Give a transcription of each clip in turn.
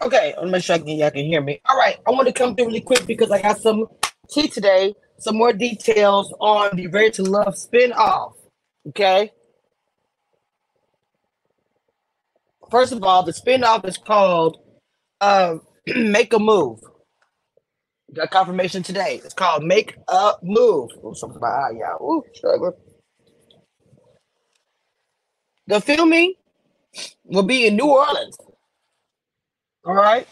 Okay, I'm gonna make sure I can, y'all can hear me. All right, I want to come through really quick because I got some tea today, some more details on the Ready to Love spinoff. Okay. First of all, the spinoff is called uh, Make a Move. Got confirmation today. It's called Make a Move. Ooh, something about ah, eye, y'all. Ooh, struggle. The filming will be in New Orleans. All right.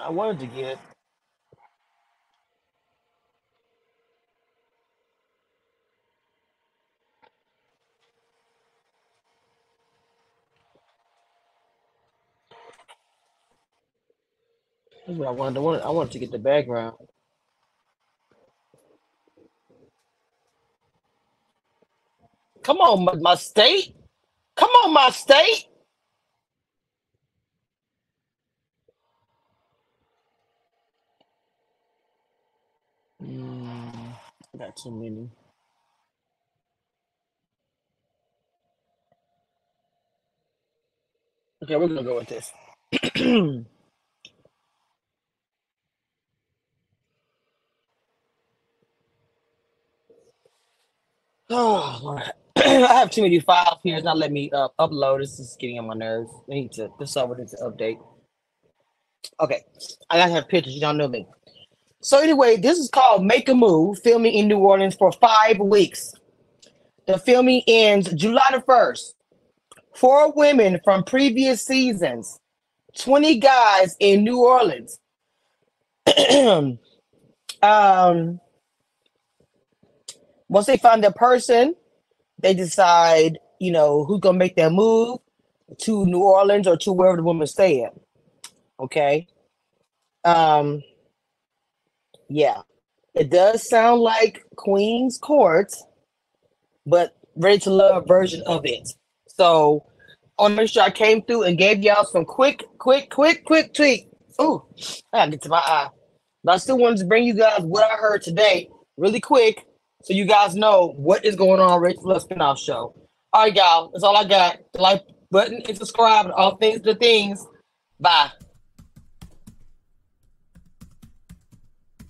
I wanted to get. That's what I wanted. Wanted. I wanted to get the background. Come on, my, state. Come on, my state. Mm, got too many. Okay, we're gonna go with this. oh. I have too many files here. It's not letting me uh, upload. This is getting on my nerves. I need to. This software needs to update. Okay, I gotta have pictures. You don't know me. So anyway, this is called Make a Move, filming in New Orleans for five weeks. The filming ends July the 1st. Four women from previous seasons, 20 guys in New Orleans. um, once they find their person, they decide, you know, who's gonna make their move to New Orleans or to wherever the woman's staying. Okay. Um, yeah. It does sound like Queen's Court, but Ready to Love version of it. So I want to make sure I came through and gave y'all some quick, quick, quick, quick tweet. Ooh, I gotta get to my eye. But I still wanted to bring you guys what I heard today, really quick, so you guys know what is going on to Love spinoff show. All right, y'all, that's all I got. The like button and subscribe and all things to things. Bye.